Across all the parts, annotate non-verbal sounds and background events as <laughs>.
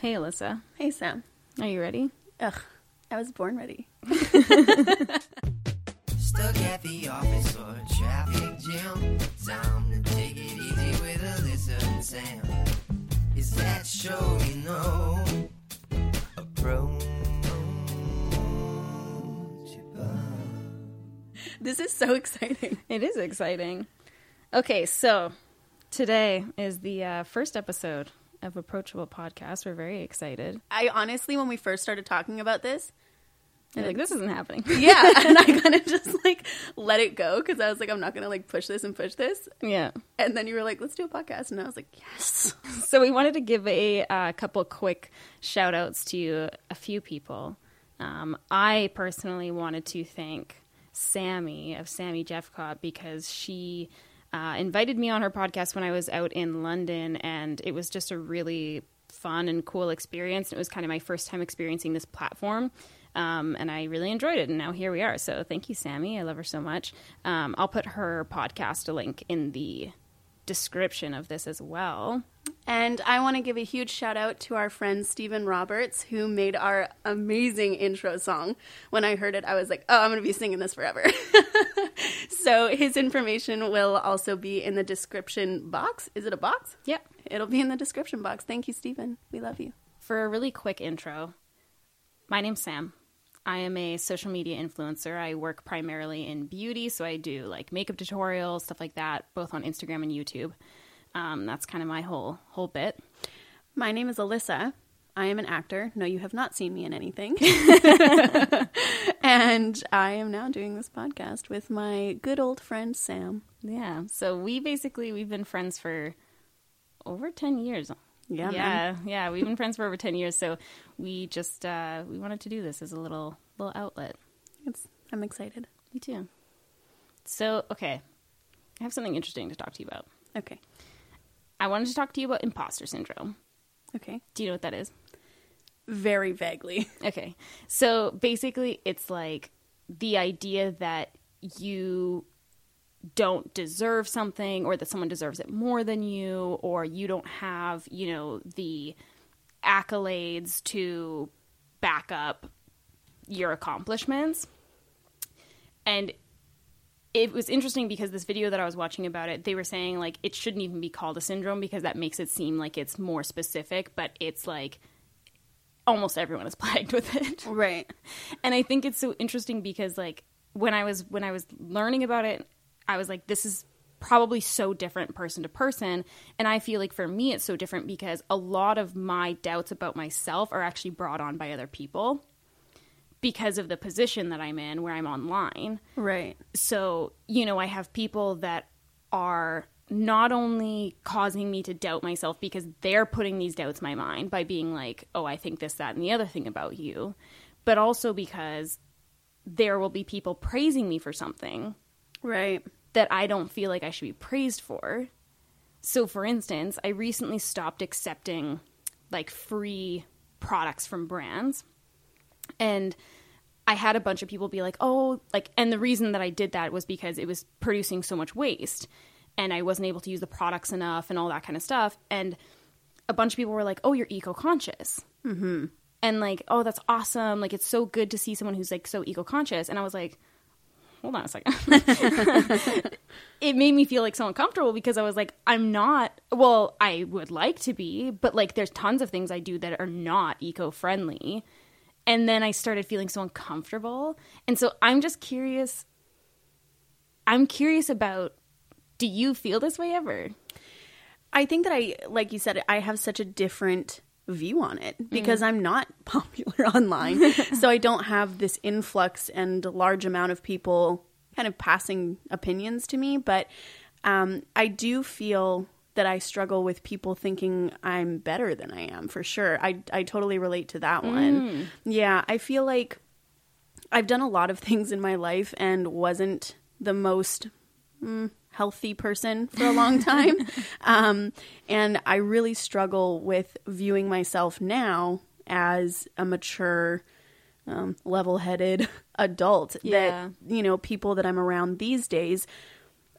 Hey, Alyssa. Hey, Sam. Are you ready? Ugh, I was born ready. <laughs> Stuck at the office or traffic jam. Time to take it easy with Alyssa and Sam. Is that show you know? Approach This is so exciting. It is exciting. Okay, so today is the uh, first episode of Approachable Podcast. We're very excited. I honestly, when we first started talking about this, And like, this isn't happening. <laughs> yeah, <laughs> and I kind of just like let it go because I was like, I'm not gonna like push this and push this. yeah. And then you were like, let's do a podcast, and I was like, yes. <laughs> So we wanted to give a uh, couple quick shout outs to a few people. Um, I personally wanted to thank Sammi of Sammi Jefcoate because she uh, invited me on her podcast when I was out in London, and it was just a really fun and cool experience. It was kind of my first time experiencing this platform. Um, and I really enjoyed it, and now here we are. So thank you, Sammi. I love her so much. Um, I'll put her podcast link in the description of this as well. And I want to give a huge shout out to our friend Steven Roberts, who made our amazing intro song. When I heard it, I was like, oh, I'm going to be singing this forever. <laughs> so his information will also be in the description box. Is it a box? Yep. It'll be in the description box. Thank you, Steven. We love you. For a really quick intro, my name's Sam. I am a social media influencer. I work primarily in beauty, so I do like makeup tutorials, stuff like that, both on Instagram and YouTube. Um, that's kind of my whole whole bit. My name is Alyssa. I am an actor. No, you have not seen me in anything. <laughs> and I am now doing this podcast with my good old friend Sam. Yeah. So we basically we've been friends for over ten years. Yeah, yeah, man. yeah. We've been friends for over ten years. So we just uh, we wanted to do this as a little little outlet. It's, I'm excited. Me too. So okay, I have something interesting to talk to you about. Okay. I wanted to talk to you about imposter syndrome. Okay. Do you know what that is? Very vaguely. <laughs> Okay. So basically, it's like the idea that you don't deserve something or that someone deserves it more than you or you don't have, you know, the accolades to back up your accomplishments. And it was interesting because this video that I was watching about it, they were saying like it shouldn't even be called a syndrome because that makes it seem like it's more specific, but it's like almost everyone is <laughs> plagued with it. Right. And I think it's so interesting because like when I was when I was learning about it, I was like this is probably so different person to person and I feel like for me it's so different because a lot of my doubts about myself are actually brought on by other people because of the position that I'm in where I'm online Right. so you know i have people that are not only causing me to doubt myself because they're putting these doubts in my mind by being like oh i think this that and the other thing about you but also because there will be people praising me for something Right. that i don't feel like i should be praised for so for instance i recently stopped accepting like free products from brands and I had a bunch of people be like, "Oh, like," and the reason that I did that was because it was producing so much waste, and I wasn't able to use the products enough, and all that kind of stuff. And a bunch of people were like, "Oh, you're eco-conscious," mm-hmm. and like, "Oh, that's awesome! Like, it's so good to see someone who's like so eco-conscious." And I was like, "Hold on a second. <laughs> it made me feel like so uncomfortable because I was like, I'm not. Well, I would like to be, but like, there's tons of things I do that are not eco-friendly." And then I started feeling so uncomfortable. And so I'm just curious. I'm curious about do you feel this way ever? I think that I, like you said, I have such a different view on it because I'm not <laughs> popular online. so I don't have this influx and large amount of people kind of passing opinions to me. But um, I do feel that I struggle with people thinking I'm better than I am for sure. I, I totally relate to that one. Yeah, I feel like I've done a lot of <laughs> things in my life and wasn't the most mm, healthy person for a long time. <laughs> um, and I really struggle with viewing myself now as a mature, um, level headed <laughs> adult. Yeah. That, you know, people that I'm around these days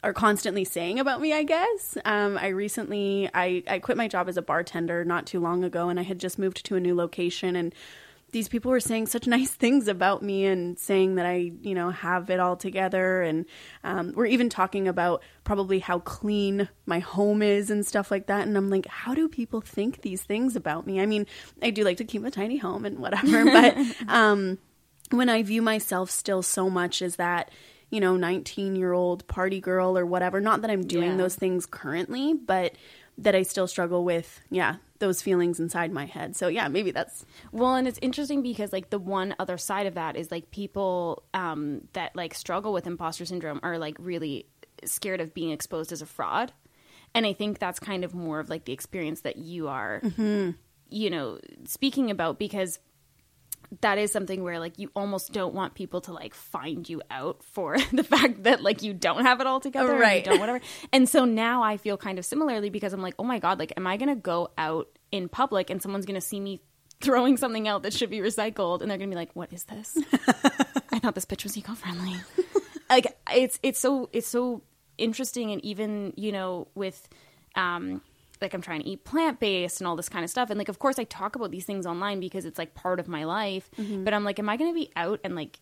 are constantly saying about me, I guess. Um, I recently I, I quit my job as a bartender not too long ago and I had just moved to a new location and these people were saying such <laughs> nice things about me and saying that I, you know, have it all together. And um, we're even talking about probably how clean my home is and stuff like that. And I'm like, how do people think these things about me? I mean, I do like to keep a tiny home and whatever, <laughs> but <laughs> um, when I view myself still so much as that, you know, 19 year old party girl or whatever, not that I'm doing Yeah. those things currently, but that I still struggle with, yeah, those feelings inside my head. So, yeah, maybe that's Well, and it's interesting because like the one other side of that is like people um, that like struggle with imposter syndrome are like really scared of being exposed as a fraud, and I think that's kind of more of like the experience that you are, you know, speaking about because that is something where like you almost don't want people to like find you out for <laughs> the fact that like you don't have it all together, Right. don't whatever. And so now I feel kind of similarly because I'm like, oh my god, like am I gonna go out in public and someone's gonna see me throwing something out that should be recycled and they're gonna be like, what is this? <laughs> I thought this bitch was eco friendly. like it's it's so it's so interesting and even you know with um like I'm trying to eat plant based and all this kind of stuff. And like of course I talk about these things online because it's like part of my life. Mm-hmm. But I'm like am I going to be out and like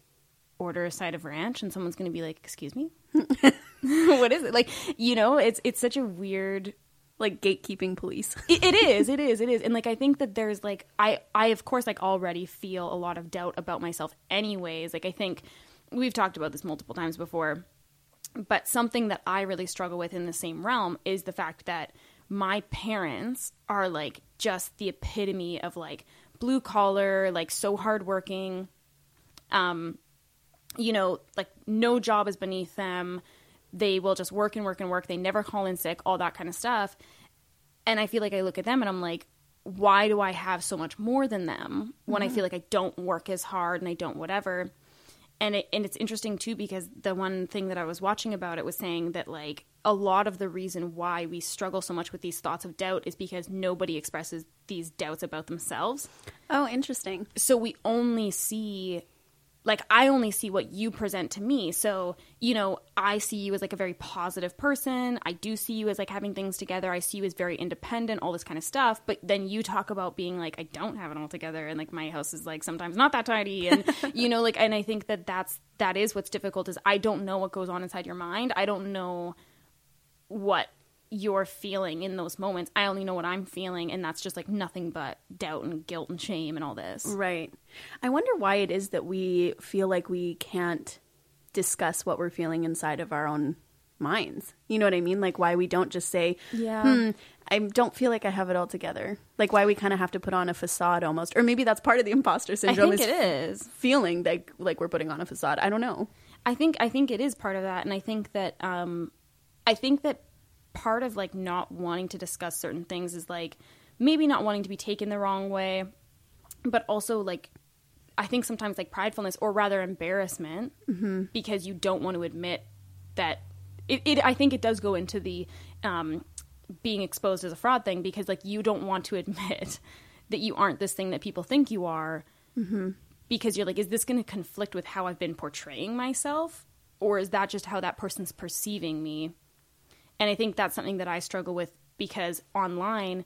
order a side of ranch and someone's going to be like excuse me? <laughs> What is it? Like you know it's it's such a weird like gatekeeping police. <laughs> it, it is it is it is. And like i think that there's like i i of course like already feel a lot of doubt about myself anyways. Like i think we've talked about this multiple times before but something that i really struggle with in the same realm is the fact that my parents are like just the epitome of like blue collar like so hardworking. Um you know like no job is beneath them. They will just work and work and work. They never call in sick all that kind of stuff. And I feel like I look at them and I'm like, why do I have so much more than them when I feel like I don't work as hard and I don't whatever? And it and it's interesting too because the one thing that I was watching about it was saying that like a lot of the reason why we struggle so much with these thoughts of doubt is because nobody expresses these doubts about themselves. Oh, interesting. So we only see like I only see what you present to me. So, you know, I see you as like a very positive person. I do see you as like having things together. I see you as very independent, all this kind of stuff. But then you talk about being like, I don't have it all together. And like my house is like sometimes not that tidy. And, <laughs> you know, like, and I think that that's, that is what's difficult is I don't know what goes on inside your mind. I don't know what you're feeling in those moments. I only know what I'm feeling. And that's just like nothing but doubt and guilt and shame and all this. Right. I wonder why it is that we feel like we can't discuss what we're feeling inside of our own minds. You know what I mean? Like why we don't just say, Yeah. hmm, I don't feel like I have it all together. Like why we kind of have to put on a facade almost. Or maybe that's part of the imposter syndrome. I think is it is. feeling like like we're putting on a facade. I don't know. I think I think it is part of that, and I think that um, I think that part of like not wanting to discuss certain things is like maybe not wanting to be taken the wrong way, but also like I think sometimes like pridefulness or rather embarrassment because you don't want to admit that it, it. I think it does go into the um, being exposed as a fraud thing because like you don't want to admit <laughs> that you aren't this thing that people think you are because you're like, is this going to conflict with how I've been portraying myself? Or is that just how that person's perceiving me? And I think that's something that I struggle with because online,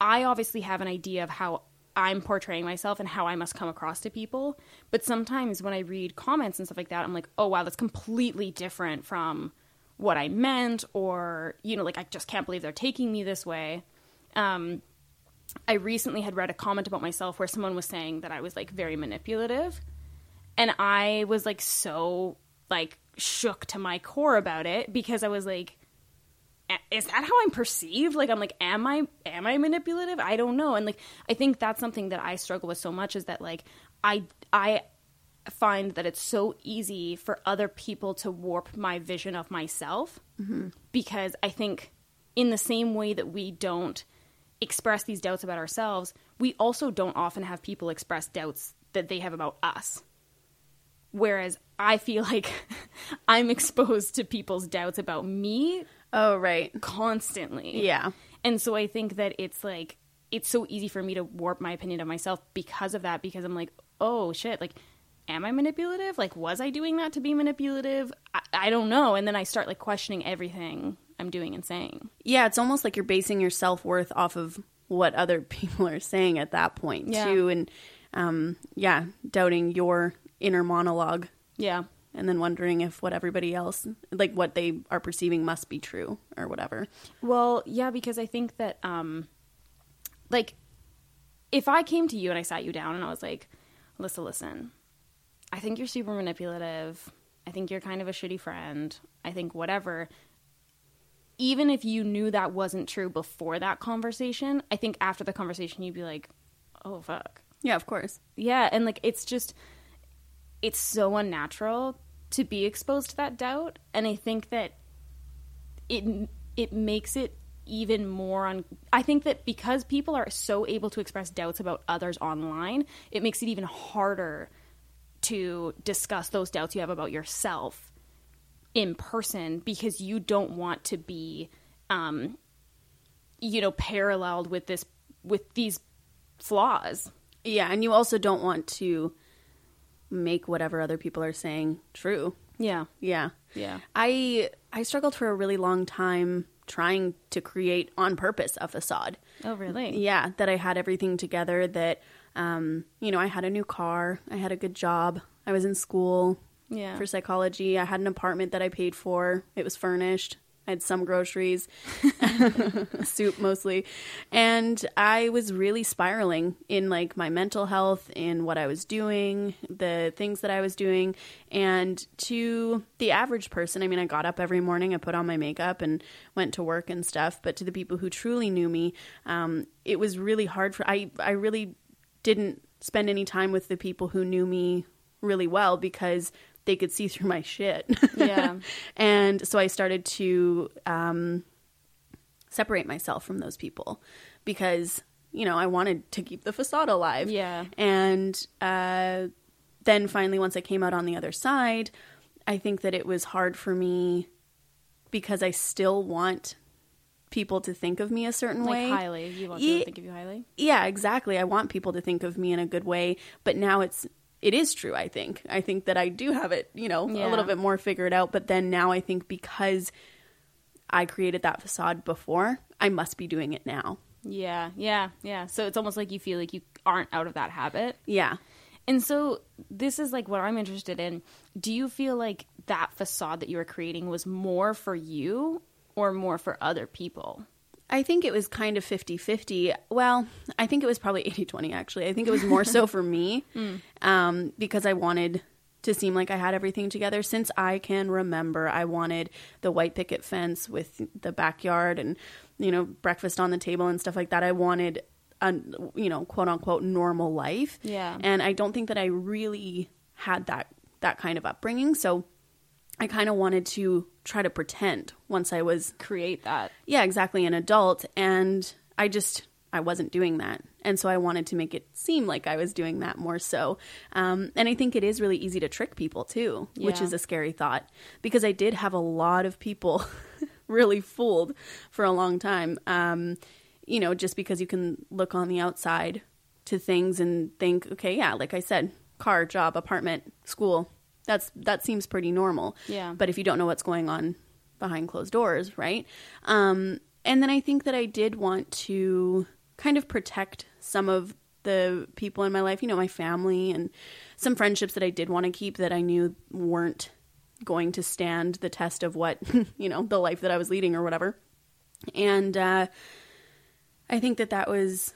I obviously have an idea of how I'm portraying myself and how I must come across to people. But sometimes when I read comments and stuff like that, I'm like, oh, wow, that's completely different from what I meant. Or, you know, like, I just can't believe they're taking me this way. Um, I recently had read a comment about myself where someone was saying that I was like very manipulative. And I was like so like shook to my core about it because I was like "A- is that how I'm perceived? Like I'm like am I am I manipulative? I don't know. And like I think that's something that I struggle with so much is that like I I find that it's so easy for other people to warp my vision of myself mm-hmm. because I think in the same way that we don't express these doubts about ourselves, we also don't often have people express doubts that they have about us. Whereas I feel <laughs> like I'm exposed to people's doubts about me Oh, right. constantly. Yeah. And so I think that it's like it's so easy for me to warp my opinion of myself because of that because I'm like, "Oh shit, like am I manipulative? Like, was I doing that to be manipulative? I, I don't know. And then I start like questioning everything I'm doing and saying. Yeah, it's almost like you're basing your self worth off of what other <laughs> people are saying at that point Yeah. too, and um, yeah, doubting your inner monologue, Yeah. And then wondering if what everybody else, like what they are perceiving, must be true or whatever. Well, yeah, because I think that, um, like, if I came to you and I sat you down and I was like, listen, listen, I think you're super manipulative. I think you're kind of a shitty friend. I think whatever. Even if you knew that wasn't true before that conversation, I think after the conversation you'd be like, oh, fuck. Yeah, of course. Yeah, and like it's just it's so unnatural to be exposed to that doubt, and I think that it it makes it even more on I think that because people are so able to express doubts about others online, it makes it even harder to discuss those doubts you have about yourself in person because you don't want to be um you know paralleled with this with these flaws. Yeah, and you also don't want to make whatever other people are saying true. Yeah. Yeah. Yeah. I I struggled for a really long time trying to create on purpose a facade. Oh, really? Yeah, that I had everything together that um, you know, I had a new car, I had a good job, I was in school Yeah. for psychology, I had an apartment that I paid for, it was furnished. I had some groceries, <laughs> soup mostly. And I was really spiraling in like my mental health, in what I was doing, the things that I was doing. And to the average person, I mean, I got up every morning, I put on my makeup and went to work and stuff. But to the people who truly knew me, um, it was really hard for, I, I really didn't spend any time with the people who knew me really well because they could see through my shit. Yeah. <laughs> and so I started to um, separate myself from those people because, you know, I wanted to keep the facade alive. Yeah. And uh, then finally, once I came out on the other side, I think that it was hard for me because I still want people to think of me a certain like way highly. You want people to think of you highly? yeah exactly i want people to think of me in a good way but now it's it is true i think i think that i do have it you know Yeah. a little bit more figured out but then now i think because i created that facade before i must be doing it now Yeah, yeah, yeah. So it's almost like you feel like you aren't out of that habit. yeah And so this is like what I'm interested in. Do you feel like that facade that you were creating was more for you or more for other people? I think it was kind of 50 50. Well, I think it was probably 80 20, actually. I think it was more so for me <laughs> um, because I wanted to seem like I had everything together. Since I can remember, I wanted the white picket fence with the backyard and, you know, breakfast on the table and stuff like that. I wanted a, you know, quote unquote normal life. Yeah. And I don't think that I really had that that kind of upbringing. So I kind of wanted to try to pretend once I was Create that. yeah, exactly, an adult. And I just, I wasn't doing that. And so I wanted to make it seem like I was doing that more so. Um, and I think it is really easy to trick people too, which is a scary thought because I did have a lot of people <laughs> really fooled for a long time. Um, you know, just because you can look on the outside to things and think, okay, yeah, like I said, car, job, apartment, school. That's that seems pretty normal. Yeah. But if you don't know what's going on behind closed doors, right? Um, and then I think that I did want to kind of protect some of the people in my life, you know, my family and some friendships that I did want to keep that I knew weren't going to stand the test of what, <laughs> you know, the life that I was leading or whatever. And uh, I think that that was,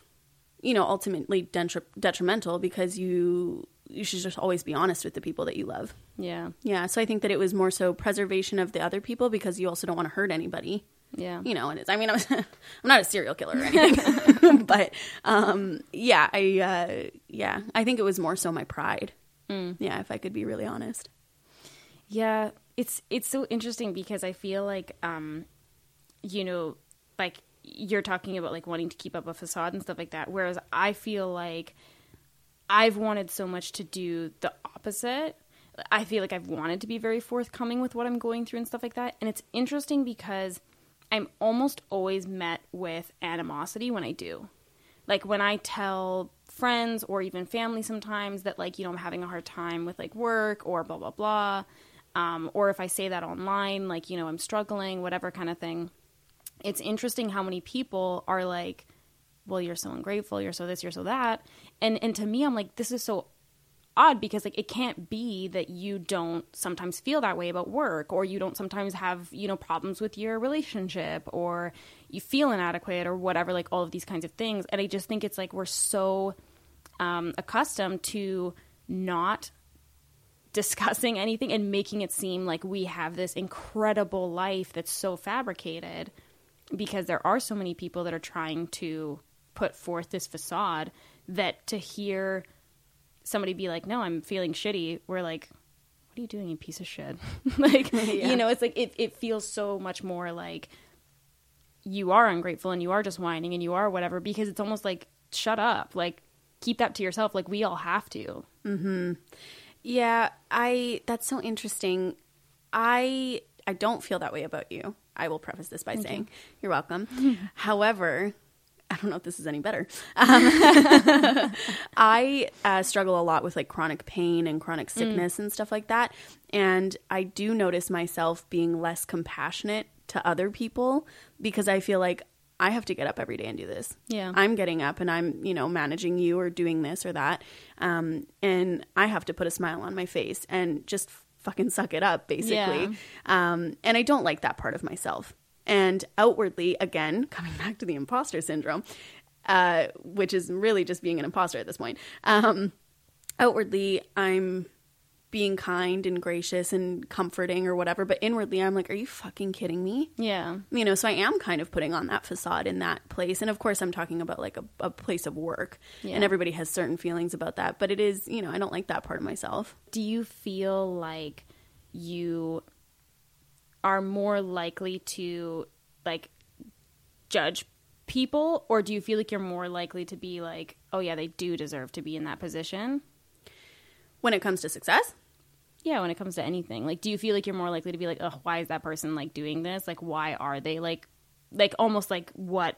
you know, ultimately detri- detrimental because you you should just always be honest with the people that you love. Yeah. Yeah, so I think that it was more so preservation of the other people because you also don't want to hurt anybody. Yeah. You know, and it's I mean I'm, <laughs> I'm not a serial killer or anything, <laughs> but um yeah, I uh yeah, I think it was more so my pride. Yeah, if I could be really honest. Yeah, it's it's so interesting because I feel like um you know, like you're talking about like wanting to keep up a facade and stuff like that whereas I feel like I've wanted so much to do the opposite. I feel like I've wanted to be very forthcoming with what I'm going through and stuff like that. And it's interesting because I'm almost always met with animosity when I do. Like when I tell friends or even family sometimes that like you know I'm having a hard time with like work or blah blah blah. Um, or if I say that online, like you know I'm struggling, whatever kind of thing. It's interesting how many people are like, "Well, you're so ungrateful. You're so this. You're so that." And and to me, I'm like, this is so odd because like it can't be that you don't sometimes feel that way about work or you don't sometimes have you know problems with your relationship or you feel inadequate or whatever like all of these kinds of things and i just think it's like we're so um, accustomed to not discussing anything and making it seem like we have this incredible life that's so fabricated because there are so many people that are trying to put forth this facade that to hear somebody be like, "No, I'm feeling shitty," we're like, "What are you doing, you piece of shit?" <laughs> like, <laughs> you know, it's like it it feels so much more like you are ungrateful and you are just whining and you are whatever because it's almost like shut up, like keep that to yourself. Like we all have to. Hmm. Yeah, I that's so interesting. I I don't feel that way about you. I will preface this by saying you. are welcome. <laughs> However, I don't know if this is any better. Um, <laughs> I uh, struggle a lot with like chronic pain and chronic sickness and stuff like that, and I do notice myself being less compassionate to other people because I feel like I have to get up every day and do this. Yeah. I'm getting up and I'm, you know, managing you or doing this or that. Um, and I have to put a smile on my face and just fucking suck it up, basically. Um, and I don't like that part of myself. And outwardly, again, coming back to the imposter syndrome, uh, which is really just being an imposter at this point. Um, outwardly, I'm being kind and gracious and comforting or whatever, but inwardly, I'm like, are you fucking kidding me? Yeah. you know so i am kind of putting on that facade in that place and of course i'm talking about like a, a place of work Yeah. and everybody has certain feelings about that but it is you know i don't like that part of myself do you feel like you are more likely to like judge people or do you feel like you're more likely to be like oh yeah they do deserve to be in that position? When it comes to success? Yeah when it comes to anything. Like do you feel like you're more likely to be like oh why is that person like doing this? Like why are they like like almost like what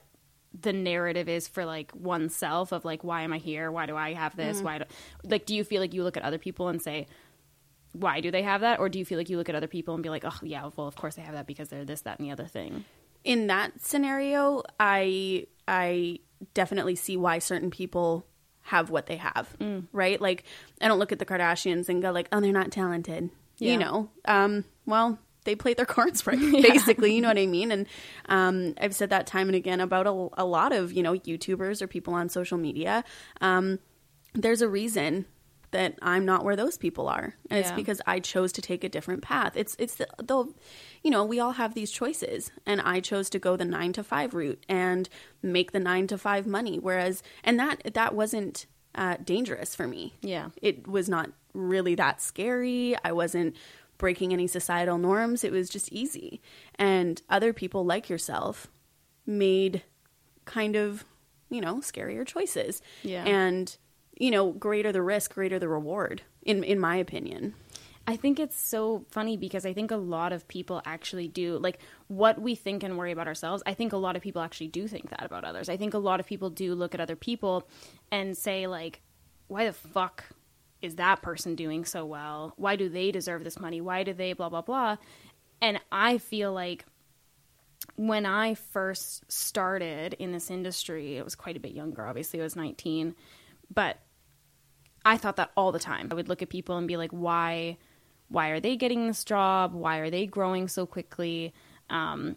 the narrative is for like oneself of like why am i here? Why do i have this? Mm-hmm. Why do like do you feel like you look at other people and say why do they have that? Or do you feel like you look at other people and be like oh yeah well of course they have that because they're this that and the other thing in that scenario i i definitely see why certain people have what they have right? Like i don't look at the kardashians and go like oh they're not talented Yeah. you know? Um well they played their <laughs> cards right <laughs> basically you know what i mean? And um i've said that time and again about a, a lot of you know youtubers or people on social media. Um there's a reason that I'm not where those people are, and it's because I chose to take a different path. It's it's the, the you know we all have these choices, and I chose to go the nine to five route and make the nine to five money. Whereas, and that that wasn't uh, dangerous for me. Yeah. it was not really that scary. I wasn't breaking any societal norms. It was just easy, and other people like yourself made kind of you know scarier choices. Yeah. and you know, greater the risk, greater the reward, in in my opinion. I think it's so funny because I think a lot of people actually do like what we think and worry about ourselves. I think a lot of people actually do think that about others. I think a lot of people do look at other people and say like why the fuck is that person doing so well? Why do they deserve this money? Why do they blah blah blah? And I feel like when I first started in this industry, it was quite a bit younger. Obviously, I was 19, but I thought that all the time. I would look at people and be like, why, why are they getting this job? Why are they growing so quickly? Um,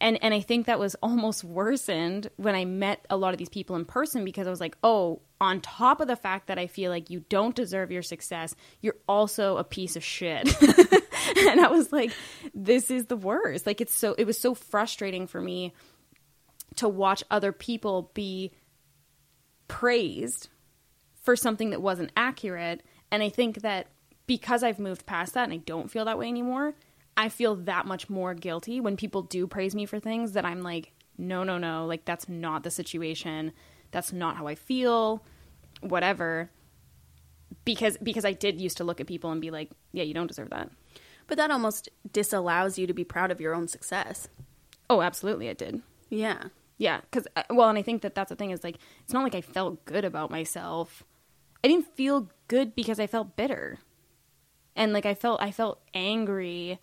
and and I think that was <laughs> almost worsened when I met a lot of these people in person because I was like, oh, on top of the fact that I feel like you don't deserve your success, you're also a piece of shit. <laughs> and I was like, this is the worst. Like it's so it was so frustrating for me to watch other people be praised for something that wasn't accurate. And I think that because I've moved past that and I don't feel that way anymore, I feel that much more guilty when people do praise me for things that I'm like, no, no, no, like that's not the situation. That's not how I feel, whatever. Because because I did used to look at people and be like, yeah, you don't deserve that. But that almost disallows you to be proud of your own success. Oh, absolutely, it did. Yeah. Yeah, because uh, well, and I think that that's the thing is like it's not like I felt good about myself. I didn't feel good because I felt bitter, and like I felt I felt angry.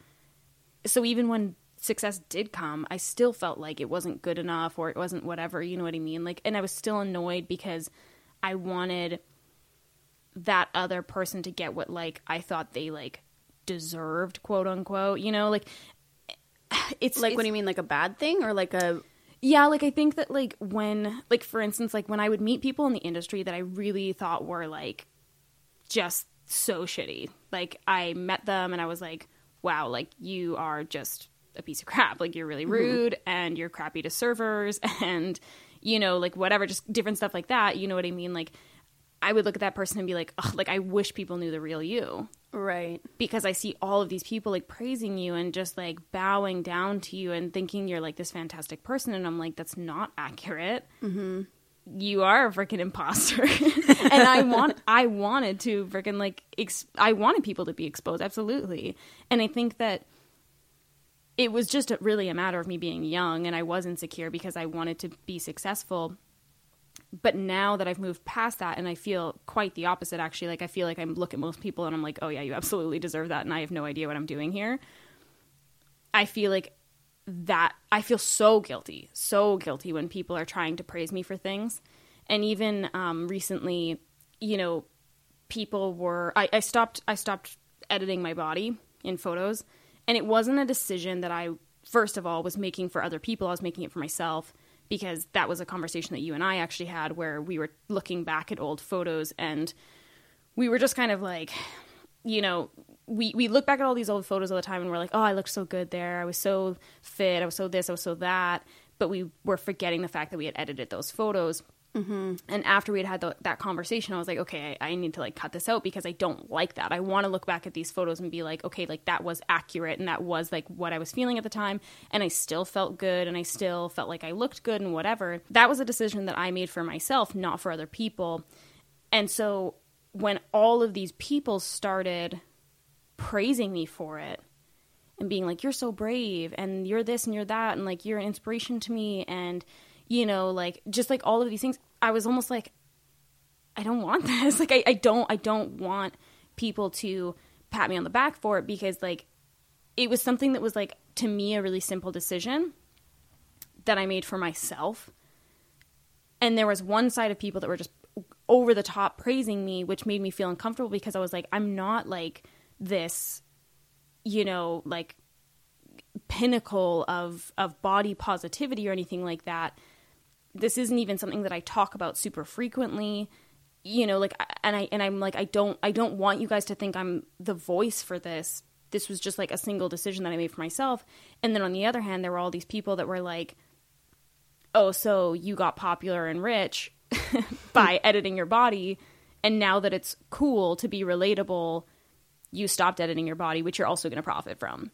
So even when success did come, I still felt like it wasn't good enough or it wasn't whatever. You know what I mean? Like, and I was still annoyed because I wanted that other person to get what like I thought they like deserved, quote unquote. You know, like <sighs> it's Like, it's, what do you mean, like a bad thing or like a yeah, like I think that like when like for instance, like when I would meet people in the industry that I really thought were like just so shitty. Like I met them and I was like, wow, like you are just a piece of crap. Like you're really mm-hmm. rude and you're crappy to servers <laughs> and you know, like whatever, just different stuff like that. You know what I mean? Like I would look at that person and be like, Ugh, like I wish people knew the real you right? because I see all of these people like praising you and just like bowing down to you and thinking you're like this fantastic person, and I'm like, that's not accurate. Mm-hmm. You are a freaking imposter, <laughs> and I want I wanted to freaking like ex- I wanted people to be exposed, absolutely, and I think that it was just a, really a matter of me being young and I was insecure because I wanted to be successful but now that I've moved past that and I feel quite the opposite actually like I feel like I look at most people and I'm like oh yeah you absolutely deserve that and I have no idea what I'm doing here. I feel like that I feel so guilty so guilty when people are trying to praise me for things. And even um, recently you know people were I, I stopped I stopped editing my body in photos and it wasn't a decision that I first of all was making for other people I was making it for myself because that was a conversation that you and I actually had where we were looking back at old photos and we were just kind of like, you know, we, we look back at all these old photos all the time and we're like, oh, I looked so good there. I was so fit. I was so this. I was so that. But we were forgetting the fact that we had edited those photos. Mm-hmm. And after we had had the, that conversation, I was like, okay, I, I need to like cut this out because I don't like that. I want to look back at these photos and be like, okay, like that was accurate and that was like what I was feeling at the time. And I still felt good and I still felt like I looked good and whatever. That was a decision that I made for myself, not for other people. And so when all of these people started praising me for it and being like, you're so brave and you're this and you're that and like you're an inspiration to me and you know, like just like all of these things, I was almost like, I don't want <laughs> this. Like I, I don't I don't want people to pat me on the back for it because like it was something that was like to me a really simple decision that I made for myself. And there was one side of people that were just over the top praising me, which made me feel uncomfortable because I was like, I'm not like this, you know, like pinnacle of of body positivity or anything like that. This isn't even something that I talk about super frequently. You know, like and I and I'm like I don't I don't want you guys to think I'm the voice for this. This was just like a single decision that I made for myself. And then on the other hand, there were all these people that were like, "Oh, so you got popular and rich <laughs> by editing your body, and now that it's cool to be relatable, you stopped editing your body, which you're also going to profit from."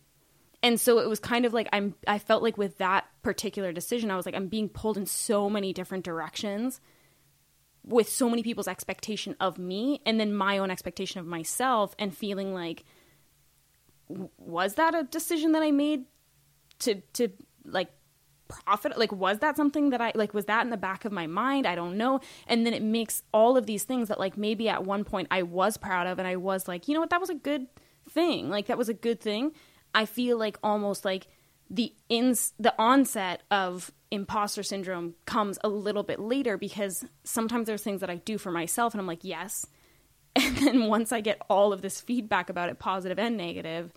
And so it was kind of like i'm i felt like with that particular decision i was like i'm being pulled in so many different directions with so many people's expectation of me and then my own expectation of myself and feeling like was that a decision that i made to to like profit like was that something that i like was that in the back of my mind? I don't know. And then it makes all of these things that like maybe at one point i was proud of and i was like you know what? That was a good thing. Like that was a good thing I feel like almost like the ins the onset of imposter syndrome comes a little bit later because sometimes there's things that I do for myself and I'm like, yes. <laughs> And then once I get all of this feedback about it, positive and negative,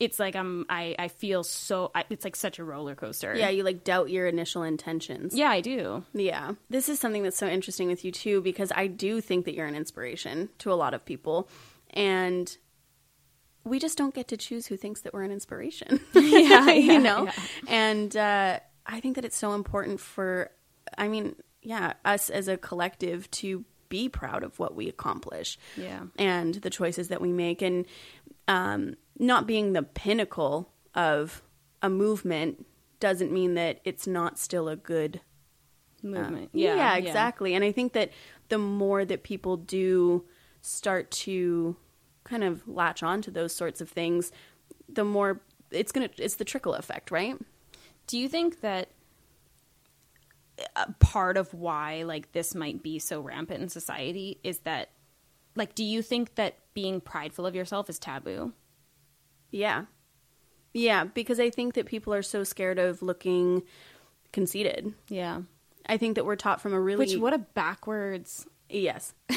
it's like I'm I, I feel so I, it's like such a roller coaster. Yeah, you like doubt your initial intentions. Yeah, I do. Yeah. This is something that's so interesting with you too because I do think that you're an inspiration to a lot of people and we just don't get to choose who thinks that we're an inspiration. <laughs> Yeah, <laughs> you know? yeah. And uh, I think that it's so important for, I mean, yeah, us as a collective to be proud of what we accomplish. Yeah. And the choices that we make. And um, not being the pinnacle of a movement doesn't mean that it's not still a good Movement. yeah, yeah, exactly. And I think that the more that people do start to kind of latch on to those sorts of things, the more it's gonna it's the trickle effect, right? Do you think that a part of why like this might be so rampant in society is that like do you think that being prideful of yourself is taboo? Yeah. Yeah, because I think that people are so scared of looking conceited. Yeah. I think that we're taught from a really Which what a backwards Yes. <laughs>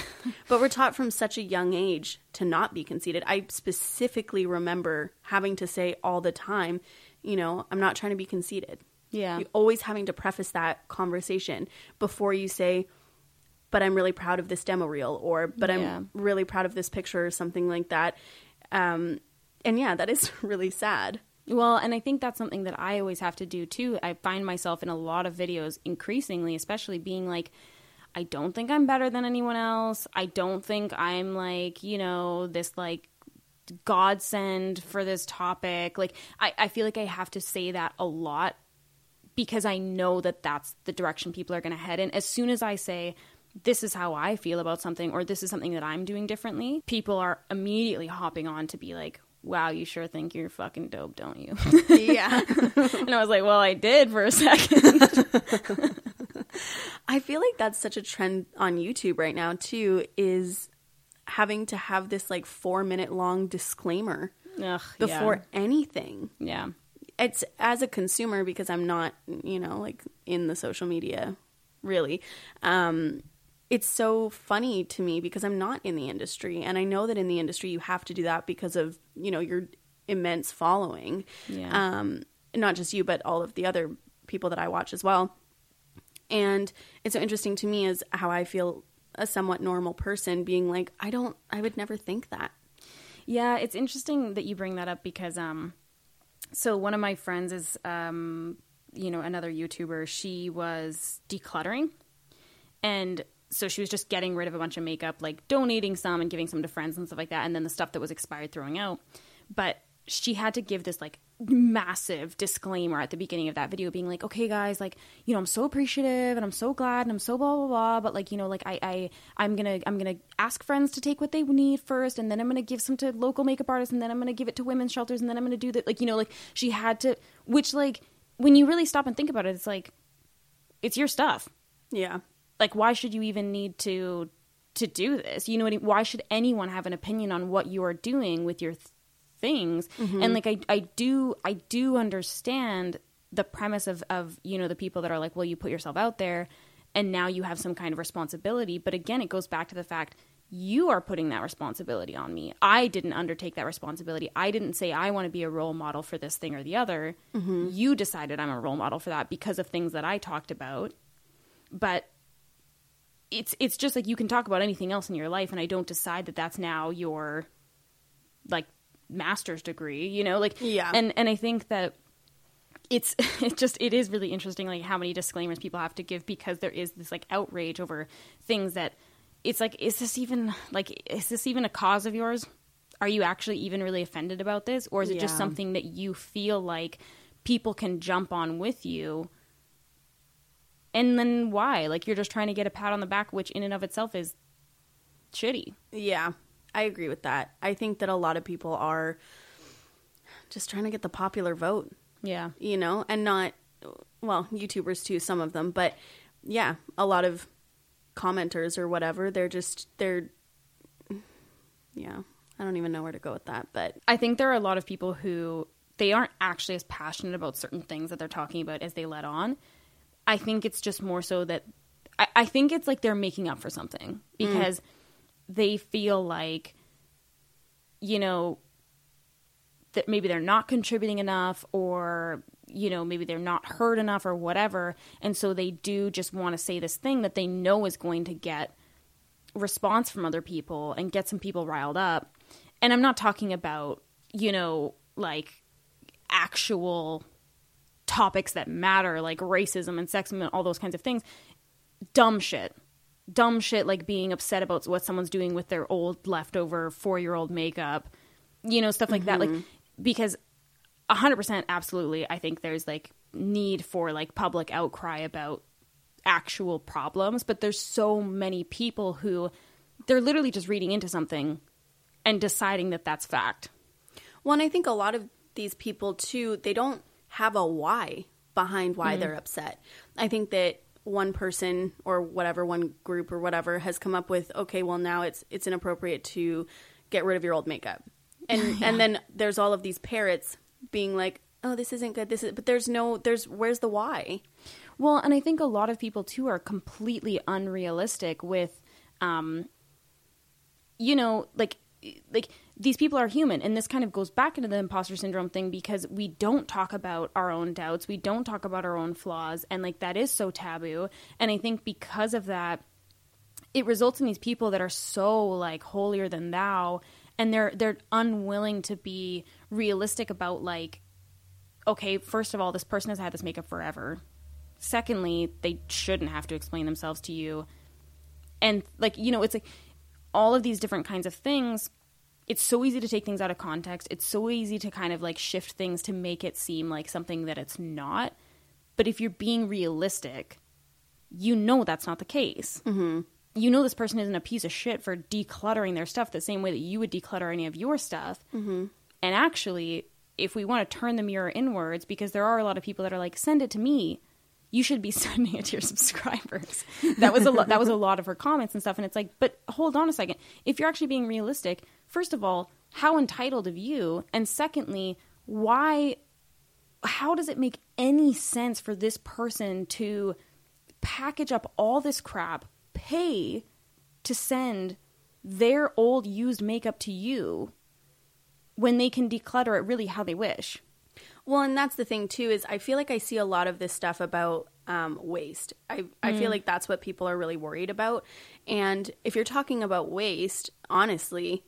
but we're taught from such a young age to not be conceited. I specifically remember having to say all the time, you know, I'm not trying to be conceited. Yeah. You always having to preface that conversation before you say, but I'm really proud of this demo reel or but Yeah. I'm really proud of this picture or something like that. Um, and yeah, that is <laughs> really sad. Well, and I think that's something that I always have to do too. I find myself in a lot of videos increasingly, especially being like, I don't think I'm better than anyone else. I don't think I'm like, you know, this like godsend for this topic. Like, I, I feel like I have to say that a lot because I know that that's the direction people are going to head in. As soon as I say, this is how I feel about something, or this is something that I'm doing differently, people are immediately hopping on to be like, wow, you sure think you're fucking dope, don't you? Yeah. <laughs> and I was like, well, I did for a second. <laughs> I feel like that's such a trend on YouTube right now too is having to have this like 4 minute long disclaimer Ugh, before anything. Yeah. It's as a consumer because I'm not, you know, like in the social media really. Um it's so funny to me because I'm not in the industry and I know that in the industry you have to do that because of, you know, your immense following. Yeah. Um not just you but all of the other people that I watch as well. And it's so interesting to me is how I feel a somewhat normal person being like, I don't, I would never think that. Yeah, it's interesting that you bring that up because um so one of my friends is um you know another YouTuber, she was decluttering and so she was just getting rid of a bunch of makeup, like donating some and giving some to friends and stuff like that, and then the stuff that was expired throwing out. But she had to give this like massive disclaimer at the beginning of that video being like okay guys like you know i'm so appreciative and i'm so glad and i'm so blah blah blah but like you know like i, I i'm gonna i'm gonna ask friends to take what they need first and then i'm gonna give some to local makeup artists and then i'm gonna give it to women's shelters and then i'm gonna do that like you know like she had to which like when you really stop and think about it it's like it's your stuff Yeah. like why should you even need to to do this you know what I- why should anyone have an opinion on what you are doing with your th- things. And mm-hmm. like I, I do i do understand the premise of of you know the people that are like well you put yourself out there and now you have some kind of responsibility. But again it goes back to the fact you are putting that responsibility on me. I didn't undertake that responsibility. I didn't say i want to be a role model for this thing or the other. Mm-hmm. You decided i'm a role model for that because of things that i talked about. But it's it's just like you can talk about anything else in your life and i don't decide that that's now your like master's degree you know like Yeah. and and i think that it's <laughs> it just it is really interesting like how many disclaimers people have to give because there is this like outrage over things that it's like is this even like is this even a cause of yours? Are you actually even really offended about this? Or is it just something that you feel like people can jump on with you? And then why? Like you're just trying to get a pat on the back which in and of itself is shitty. Yeah. I agree with that. I think that a lot of people are just trying to get the popular vote, yeah you know, and not, well, YouTubers too, some of them, but yeah, a lot of commenters or whatever, they're just, they're, yeah, I don't even know where to go with that, but I think there are a lot of people who they aren't actually as passionate about certain things that they're talking about as they let on. I think it's just more so that I, I think it's like they're making up for something mm. because they feel like, you know, that maybe they're not contributing enough or you know maybe they're not heard enough or whatever. And so they do just want to say this thing that they know is going to get response from other people and get some people riled up. And i'm not talking about you know like actual topics that matter like racism and sexism and all those kinds of things. Dumb shit dumb shit like being upset about what someone's doing with their old leftover four year old makeup you know stuff like that like mm-hmm. because 100% absolutely i think there's like need for like public outcry about actual problems but there's so many people who they're literally just reading into something and deciding that that's fact. Well, and I think a lot of these people too, they don't have a why behind why mm-hmm. they're upset. I think that one person or whatever one group or whatever has come up with okay well now it's it's inappropriate to get rid of your old makeup. And <laughs> and then there's all of these parrots being like oh this isn't good. This is but there's no there's where's the why? Well, and I think a lot of people too are completely unrealistic with, um, you know, like like these people are human, and this kind of goes back into the imposter syndrome thing because we don't talk about our own doubts, we don't talk about our own flaws, and like that is so taboo. And I think because of that, it results in these people that are so like holier than thou, and they're they're unwilling to be realistic about like okay, first of all, this person has had this makeup forever. Secondly, they shouldn't have to explain themselves to you. And like, you know, it's like all of these different kinds of things. It's so easy to take things out of context. It's so easy to kind of like shift things to make it seem like something that it's not. But if you're being realistic, you know that's not the case. Mm-hmm. You know this person isn't a piece of shit for decluttering their stuff the same way that you would declutter any of your stuff. Mm-hmm. And actually, if we want to turn the mirror inwards, because there are a lot of people that are like, send it to me. You should be <laughs> sending it to your subscribers. That was a lot. That was a lot of her comments and stuff. And it's like, but hold on a second. If you're actually being realistic, first of all, how entitled of you, and secondly, why? How does it make any sense for this person to package up all this crap, pay to send their old used makeup to you when they can declutter it really how they wish? Well, and that's the thing too is I feel like I see a lot of this stuff about um, waste. I I feel like that's what people are really worried about. And if you're talking about waste, honestly,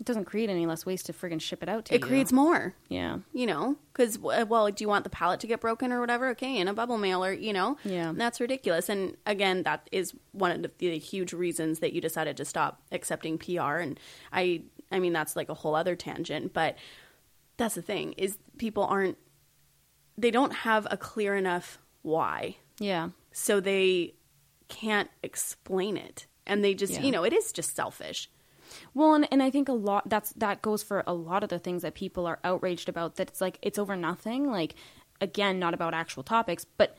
It doesn't create any less waste to friggin' ship it out to you. it you. creates more. yeah. You know, because uh, well, do you want the pallet to get broken or whatever? Okay, in a bubble mailer, you know, Yeah. that's ridiculous. And again, that is one of the, the huge reasons that you decided to stop accepting PR. And I, I mean, that's like a whole other tangent. But that's the thing is people aren't, they don't have a clear enough why, Yeah. so they can't explain it, and they just, Yeah. you know, it is just selfish. Well, and, and I think a lot that's that goes for a lot of the things that people are outraged about. That it's like it's over nothing. Like again, not about actual topics, but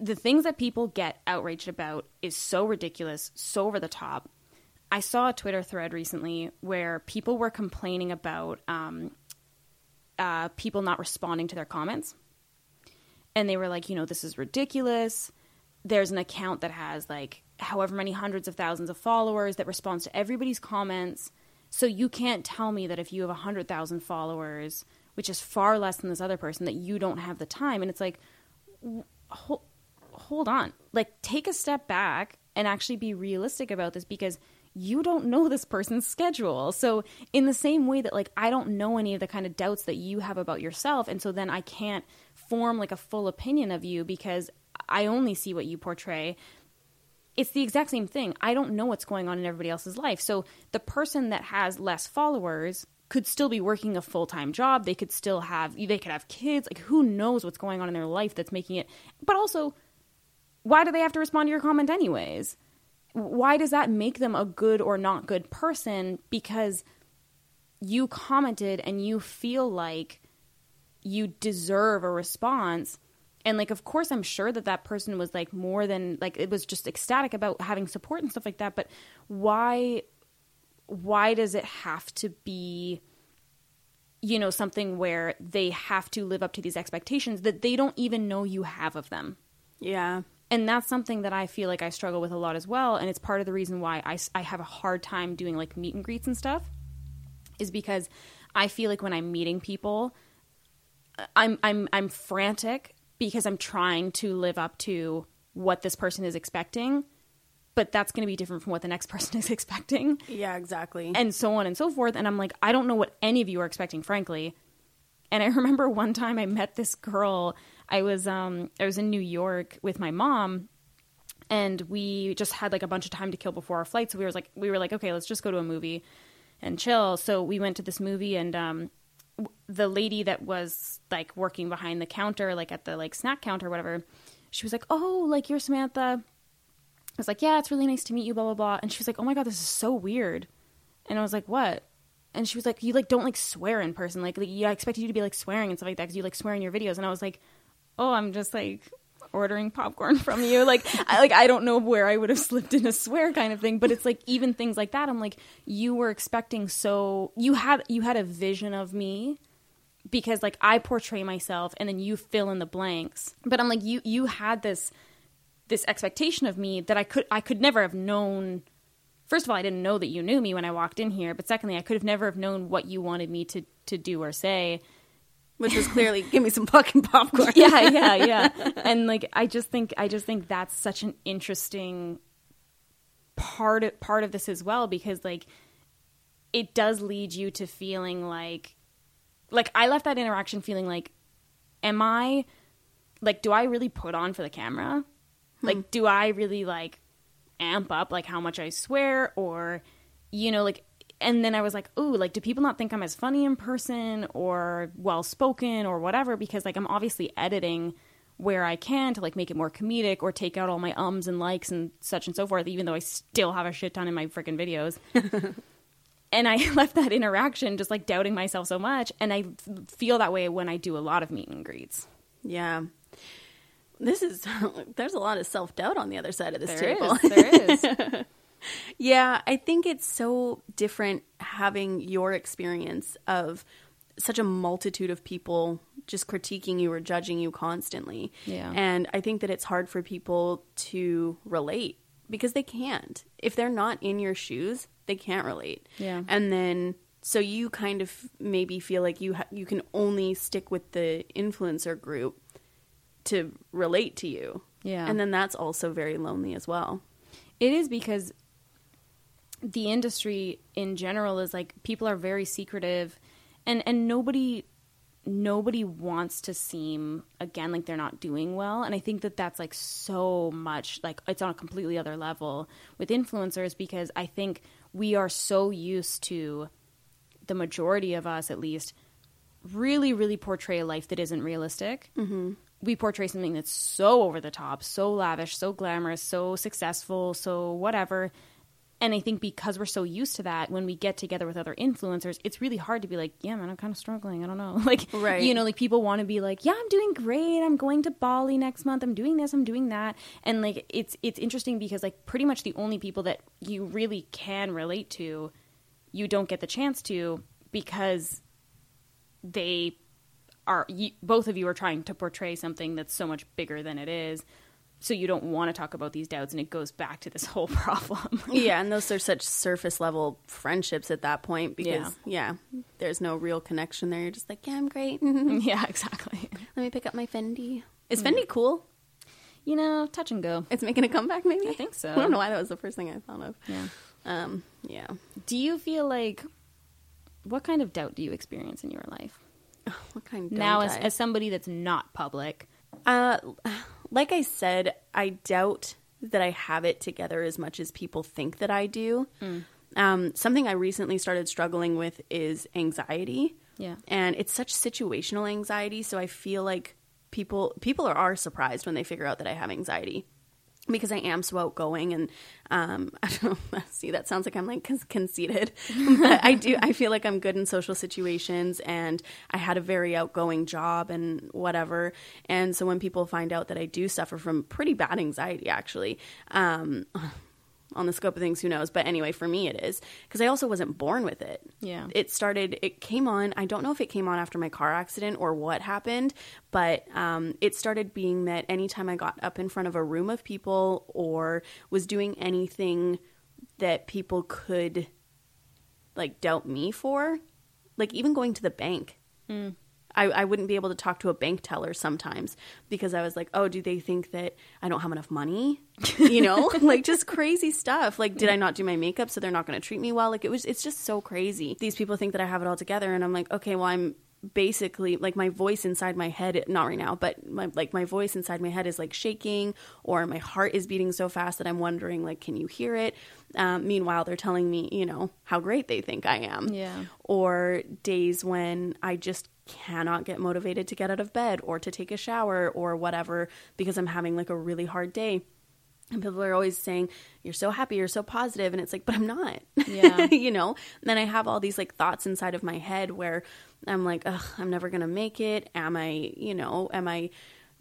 the things that people get outraged about is so ridiculous, so over the top. I saw a Twitter thread recently where people were complaining about um, uh, people not responding to their comments. And they were like, you know, this is ridiculous. There's an account that has like however many hundreds of thousands of followers that responds to everybody's comments. So you can't tell me that if you have 100,000 followers, which is far less than this other person, that you don't have the time. And it's like, hold, hold on. Like, take a step back and actually be realistic about this because you don't know this person's schedule. So, in the same way that, like, I don't know any of the kind of doubts that you have about yourself, and so then I can't form like a full opinion of you because I only see what you portray. It's the exact same thing. I don't know what's going on in everybody else's life. So, the person that has less followers could still be working a full-time job. They could still have they could have kids. Like who knows what's going on in their life that's making it. But also why do they have to respond to your comment anyways? Why does that make them a good or not good person because you commented and you feel like you deserve a response and like of course i'm sure that that person was like more than like it was just ecstatic about having support and stuff like that but why why does it have to be you know something where they have to live up to these expectations that they don't even know you have of them Yeah. and that's something that I feel like I struggle with a lot as well. And it's part of the reason why I, I have a hard time doing like meet and greets and stuff, is because I feel like when I'm meeting people, uh, I'm I'm I'm frantic because I'm trying to live up to what this person is expecting, but that's going to be different from what the next <laughs> person is expecting Yeah, exactly. and so on and so forth. And I'm like, I don't know what any of you are expecting, frankly. And I <laughs> remember one time I met this girl. I was um I was in New York with my mom, and we just had like a bunch of time to kill before our flight. So we were like we were like, okay, let's just go to a movie and chill. So we went to this movie, and um, the lady that was like working behind the counter, like at the like snack counter, or whatever, she was like, oh, like you're Samantha. I was like, yeah, it's really nice to meet you, blah blah blah. And she was like, oh my god, this is so weird. And I was like, what? And she was like, you like don't like swear in person. Like, like yeah, I expected you to be like swearing and stuff like that because you like swear in your videos. And I was like, oh, I'm just like, ordering popcorn from you. <laughs> Like, I, like I don't know where I would have slipped in a swear kind of thing. But it's like even things like that. I'm like, you were expecting so you had you had a vision of me because like I portray myself and then you fill in the blanks. But I'm like, you you had this this expectation of me that I could I could never have known. First of all, I didn't know that you knew me when I walked in here. But secondly, I could have never have known what you wanted me to to do or say. Which was clearly <laughs> give me some fucking popcorn. yeah, yeah, <laughs> yeah. And like I just think I just think that's such an interesting part of, part of this as well because like it does lead you to feeling like like I left that interaction feeling like am I like do I really put on for the camera? Hmm. Like do I really like amp up like how much I swear or you know like and then I was like, ooh, like do people not think I'm as funny in person or well spoken or whatever because like I'm obviously editing where I can to like make it more comedic or take out all my ums and likes and such and so forth even though I still have a shit ton in my freaking videos. <laughs> and I <laughs> left that interaction just like doubting myself so much and I feel that way when I do a lot of meet and greets. Yeah. This is <laughs> there's a lot of self doubt on the other side of this There table. is, there is. <laughs> Yeah, I think it's so different having your experience of such a multitude of people just critiquing you or judging you constantly. Yeah. And I think that it's hard for people to relate because they can't. If they're not in your shoes, they can't relate. Yeah. And then so you kind of maybe feel like you ha- you can only stick with the influencer group to relate to you. Yeah. And then that's also very lonely as well. It is because the industry in general is like people are very secretive and and nobody nobody wants to seem again like they're not doing well. And i think that that's like so much like it's on a completely other level with influencers because i think we are so used to the majority of us at least really really portray a life that isn't realistic. Mm-hmm. we portray something that's so over the top so lavish so glamorous so successful so whatever and I think because we're so used to that, when we get together with other influencers, it's really hard to be like, yeah, man, I'm kind of struggling. I don't know. <laughs> Like, Right. you know, like people want to be like, yeah, I'm doing great. I'm going to Bali next month. I'm doing this. I'm doing that. And like, it's, it's interesting because like pretty much the only people that you really can relate to, you don't get the chance to because they are, you, both of you are trying to portray something that's so much bigger than it is. So you don't want to talk about these doubts, and it goes back to this <laughs> whole problem. yeah, and those are such surface level friendships at that point because yeah. there's no real connection there. You're just like, yeah, I'm great. <laughs> <laughs> Yeah, exactly. Let me pick up my Fendi. Is Fendi cool? You know, touch and go. It's making a comeback, maybe. I think so. I don't know why that was the first thing I thought of. Yeah. Um, yeah. Do you feel like what kind of doubt do you experience in your life <sighs> What kind? now as, as somebody that's not public? Uh, like I said, I doubt that I have it together as much as people think that I do. Um, something I recently started struggling with is anxiety. Yeah. and it's such situational anxiety. So I feel like people people are, are surprised when they figure out that I have anxiety because I am so outgoing and um, <laughs> I don't know. See, that sounds like I'm like conceited, <laughs> but I do. I feel like I'm good in social situations, and I had a very outgoing job and whatever. And so when people find out that I do suffer from pretty bad anxiety, actually. Um, on the scope of things, who knows? But anyway, for me, it is because I also wasn't born with it. Yeah. It started, it came on. I don't know if it came on after my car accident or what happened, but um, it started being that anytime I got up in front of a room of people or was doing anything that people could like doubt me for, like even going to the bank. I, I wouldn't be able to talk to a bank teller sometimes because I was like, oh, do they think that I don't have enough money? You know, <laughs> like just crazy stuff. Like, did I not do my makeup so they're not going to treat me well? Like, it was, it's just so crazy. These people think that I have it all together, and I'm like, okay, well, I'm basically like my voice inside my head not right now but my like my voice inside my head is like shaking or my heart is beating so fast that i'm wondering like can you hear it um, meanwhile they're telling me you know how great they think i am Yeah. or days when I just cannot get motivated to get out of bed or to take a shower or whatever because I'm having like a really hard day. And people are always saying, You're so happy, you're so positive. And it's like, But I'm not. Yeah. <laughs> you know? And then I have all these like thoughts inside of my head where I'm like, Ugh, I'm never going to make it. Am I, you know, am I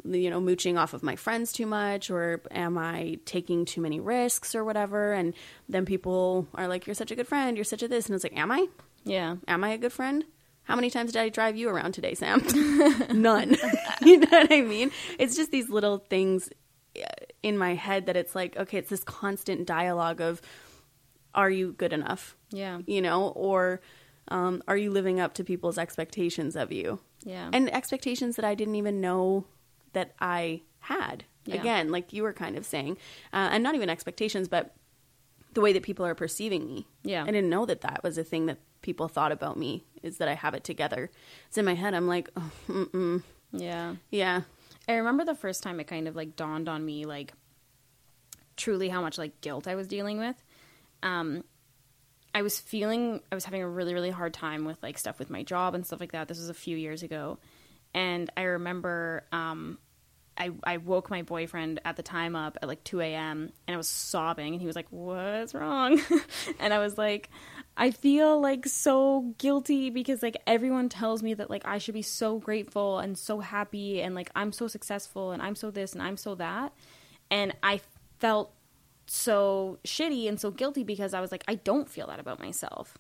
you know, mooching off of my friends too much or am I taking too many risks or whatever? And then people are like, you're such a good friend. You're such a this. And it's like, am I? Yeah. Am I a good friend? How many times did I drive you around today, Sam? <laughs> None. <laughs> you know what I mean? It's just these little things uh, in my head that it's like, okay, it's this constant dialogue of, are you good enough? Yeah. You know, or um, are you living up to people's expectations of you? Yeah. And expectations that I didn't even know that I had. Yeah. Again, like you were kind of saying, uh, and not even expectations, but the way that people are perceiving me. Yeah. I didn't know that that was a thing that people thought about me is that I have it together. It's in my head. I'm like, oh, mm-mm. yeah. yeah, I remember the first time it kind of like dawned on me like truly how much like guilt I was dealing with. Um I was feeling I was having a really really hard time with like stuff with my job and stuff like that. This was a few years ago. And I remember um I, I woke my boyfriend at the time up at like 2 a.m. and I was sobbing and he was like, What's wrong? <laughs> and I was like, I feel like so guilty because like everyone tells me that like I should be so grateful and so happy and like I'm so successful and I'm so this and I'm so that. And I felt so shitty and so guilty because I was like, I don't feel that about myself.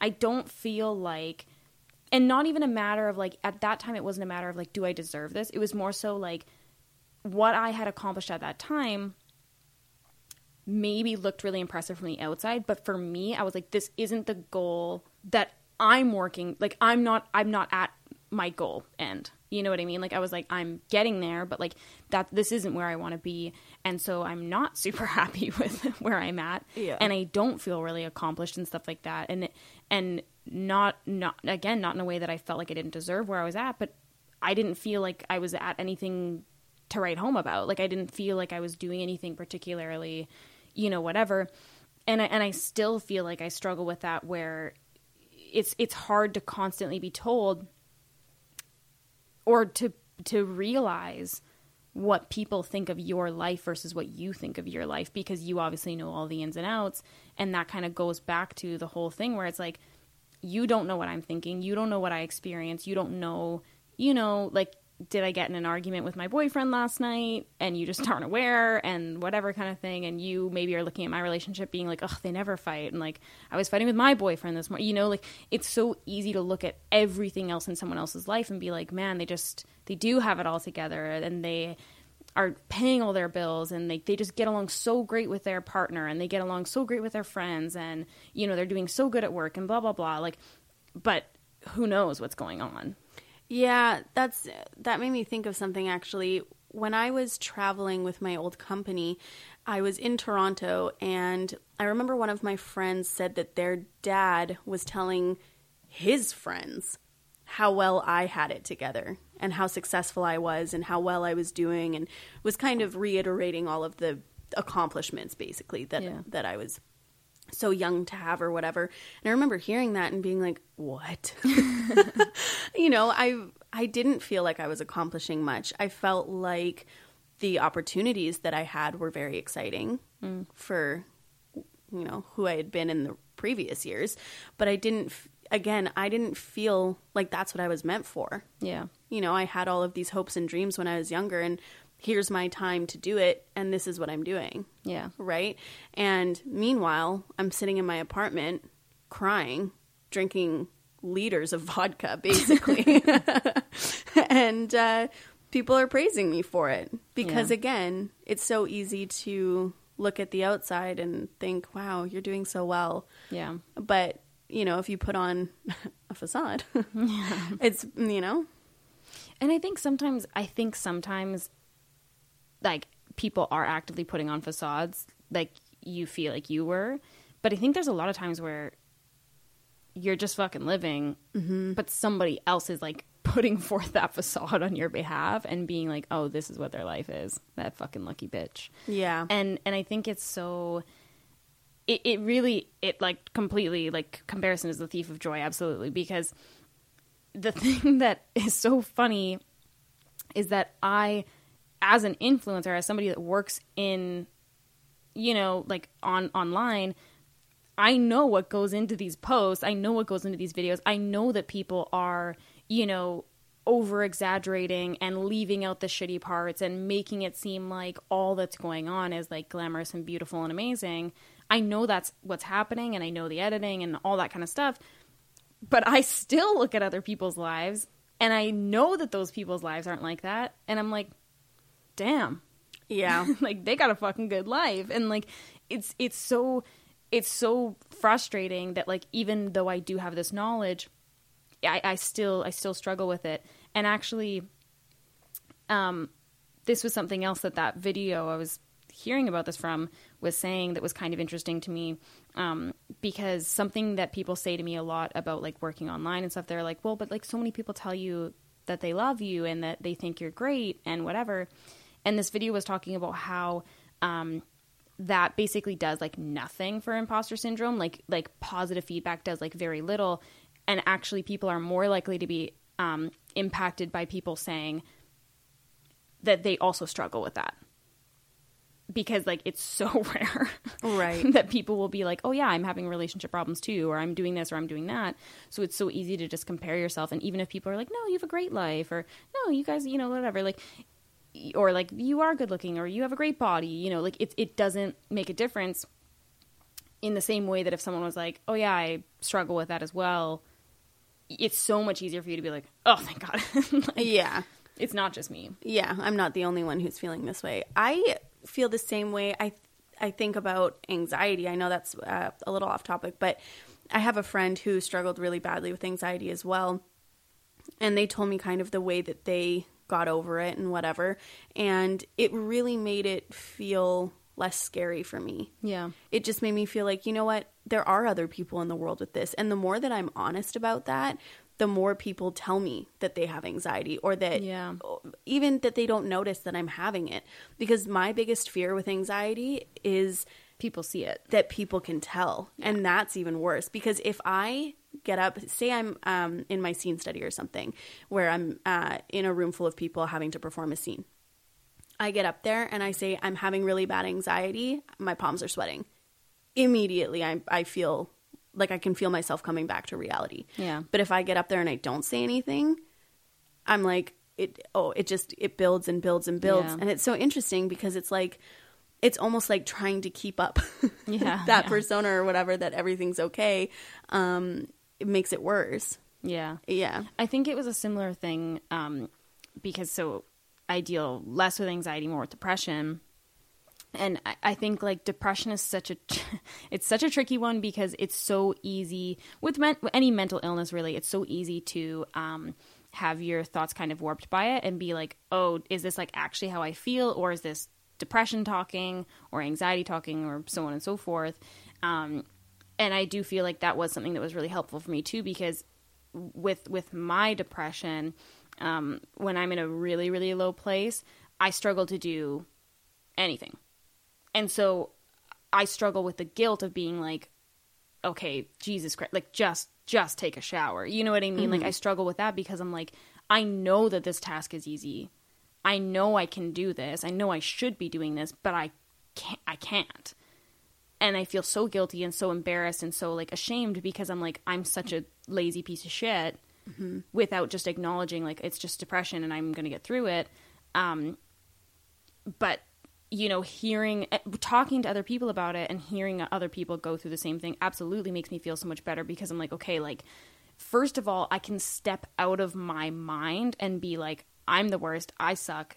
I don't feel like and not even a matter of like at that time it wasn't a matter of like do I deserve this? It was more so like what I had accomplished at that time maybe looked really impressive from the outside, but for me, I was like, this isn't the goal that I'm working. Like, I'm not, I'm not at my goal end. You know what I mean? Like, I was like, I'm getting there, but like that, this isn't where I want to be, and so I'm not <laughs> super happy <laughs> with where I'm at, Yeah. and I don't feel really accomplished and stuff like that, and and not not again not in a way that I felt like I didn't deserve where I was at, but I didn't feel like I was at anything to write home about. Like I didn't feel like I was doing anything particularly, you know, whatever. And I, and I still feel like I struggle with that where it's it's hard to constantly be told or to to realize what people think of your life versus what you think of your life because you obviously know all the ins and outs. And that kind of goes back to the whole thing where it's like you don't know what I'm thinking, you don't know what I experience, you don't know, you know, like did I get in an argument with my boyfriend last night and you just <laughs> aren't aware and whatever kind of thing and you maybe are looking at my relationship being like, "Oh, they never fight." And like I was fighting with my boyfriend this morning. You know, like it's so easy to look at everything else in someone else's life and be like, "Man, they just they do have it all together and they are paying all their bills and they, they just get along so great with their partner and they get along so great with their friends and you know they're doing so good at work and blah blah blah like but who knows what's going on Yeah, that's that made me think of something actually. When I was traveling with my old company, I was in Toronto and I remember one of my friends said that their dad was telling his friends how well I had it together and how successful I was and how well I was doing and was kind of reiterating all of the accomplishments basically that Yeah. that I was so young to have or whatever. And I remember hearing that and being like, "What?" <laughs> <laughs> you know, I I didn't feel like I was accomplishing much. I felt like the opportunities that I had were very exciting hmm. for you know who I had been in the previous years, but I didn't. Again, I didn't feel like that's what I was meant for. yeah You know, I had all of these hopes and dreams when I was younger, and here's my time to do it, and this is what I'm doing yeah right? And meanwhile, I'm sitting in my apartment crying, drinking liters of vodka, <laughs> basically. <laughs> and uh, people are praising me for it because, Yeah. again, it's so easy to look at the outside and think, wow, you're doing so well. yeah But, you know, if you put on <laughs> a facade, it's, you know, And I think sometimes, I think sometimes, like people are actively putting on facades, like you feel like you were. But I think there's a lot of times where you're just fucking living, mm-hmm. but somebody else is like <laughs> putting forth that facade on your behalf and being like, "Oh, this is what their life is." That fucking lucky bitch yeah. and and I think it's so it, it really it like completely like comparison is the thief of joy absolutely because the <laughs> thing that is so funny is that I as an influencer as somebody that works in you know like on online I know what goes into these posts. I know what goes into these videos. I know that people are, you know, over exaggerating and leaving out the shitty parts and making it seem like all that's going on is like glamorous and beautiful and amazing. I know that's what's happening and I know the editing and all that kind of stuff. But I still look at other people's lives and I know that those people's lives aren't like that. And I'm like, damn, Yeah. <laughs> like they got a fucking good life. And like it's it's so it's so frustrating that like even though i do have this knowledge i, I still i still struggle with it. And actually um this was something else that that video i was hearing about this from was saying that was kind of interesting to me um, because something that people say to me a lot about like working online and stuff they're like well but like so many people tell you that they love you and that they think you're great and whatever and this video was talking about how um, that basically does like nothing for imposter syndrome. Like like positive feedback does like very little. And actually people are more likely to be um, impacted by people saying that they also struggle with that. Because like it's so <laughs> rare Right. that people will be like oh yeah i'm having relationship problems too or i'm doing this or i'm doing that. So it's so easy to just compare yourself. And even if people are like no you have a great life or no you guys you know whatever like or like you are good looking or you have a great body you know like it, it doesn't make a difference in the same way that if someone was like oh yeah i struggle with that as well it's so much easier for you to be like oh thank god <laughs> Like, yeah. it's not just me Yeah, I'm not the only one who's feeling this way. I feel the same way. I I think about anxiety. I know that's uh, a little off topic, but I have a friend who struggled really badly with anxiety as well, and they told me kind of the way that they got over it and whatever, and it really made it feel less scary for me. yeah It just made me feel like, you know what, there are other people in the world with this, and the more that I'm honest about that, the more people tell me that they have anxiety or that Yeah. even that they don't notice that I'm having it. Because my biggest fear with anxiety is people see it that people can tell. And that's even worse because if I get up, say I'm um, in my scene study or something where I'm uh, in a room full of people having to perform a scene. I get up there and I say, I'm having really bad anxiety. My palms are sweating. Immediately, I, I feel like I can feel myself coming back to reality. Yeah. But if I get up there and I don't say anything, I'm like, it, oh, it just, it builds and builds and builds. Yeah. And it's so interesting because it's like, it's almost like trying to keep up <laughs> Yeah, that yeah. persona or whatever that everything's okay um it makes it worse. Yeah. Yeah. I think it was a similar thing um, because so I deal less with anxiety, more with depression. And I, I think like depression is such a <laughs> it's such a tricky one because it's so easy with men, any mental illness really it's so easy to um, have your thoughts kind of warped by it and be like oh is this like actually how I feel? Or is this depression talking or anxiety talking or so on and so forth? Um, and I do feel like that was something that was really helpful for me too because with with my depression um, when i'm in a really really low place i struggle to do anything. And so i struggle with the guilt of being like okay jesus christ like just just take a shower. You know what i mean? Like i struggle with that because i'm like i know that this task is easy. I know i can do this. I know i should be doing this but i can't i can't and I feel so guilty and so embarrassed and so like ashamed because I'm like I'm such a lazy piece of shit without just acknowledging like it's just depression and I'm going to get through it. Um, but you know, hearing eh, talking to other people about it and hearing other people go through the same thing absolutely makes me feel so much better because I'm like okay, like first of all, I can step out of my mind and be like I'm the worst, I suck,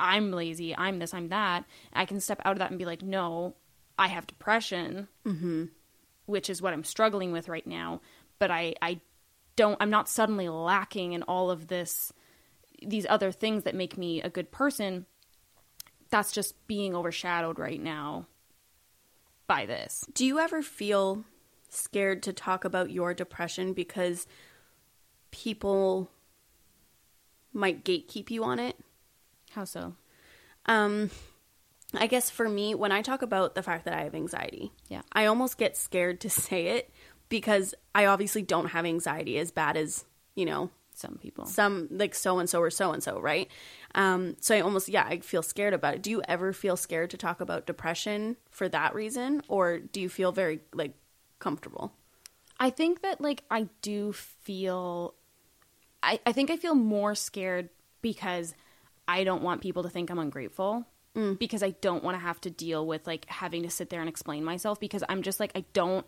I'm lazy, I'm this, I'm that. I can step out of that and be like, no, I have depression, which is what I'm struggling with right now. But I, I don't, I'm not suddenly lacking in all of this, these other things that make me a good person. That's just being overshadowed right now by this. do you ever feel scared to talk about your depression because people might gatekeep you on it How so? um I guess for me, when I talk about the fact that I have anxiety, Yeah. I almost get scared to <laughs> say it because I obviously don't have anxiety as bad as, you know, Some people. some like so and so or so and so, right? Um, so I almost, yeah, I feel scared about it. Do you ever feel scared to talk about depression for that reason, or do you feel very like comfortable? I think that like I do feel I, I think I feel more scared because I don't want people to think I'm ungrateful. Mm. Because I don't want to have to deal with like having to sit there and explain myself because I'm just like I don't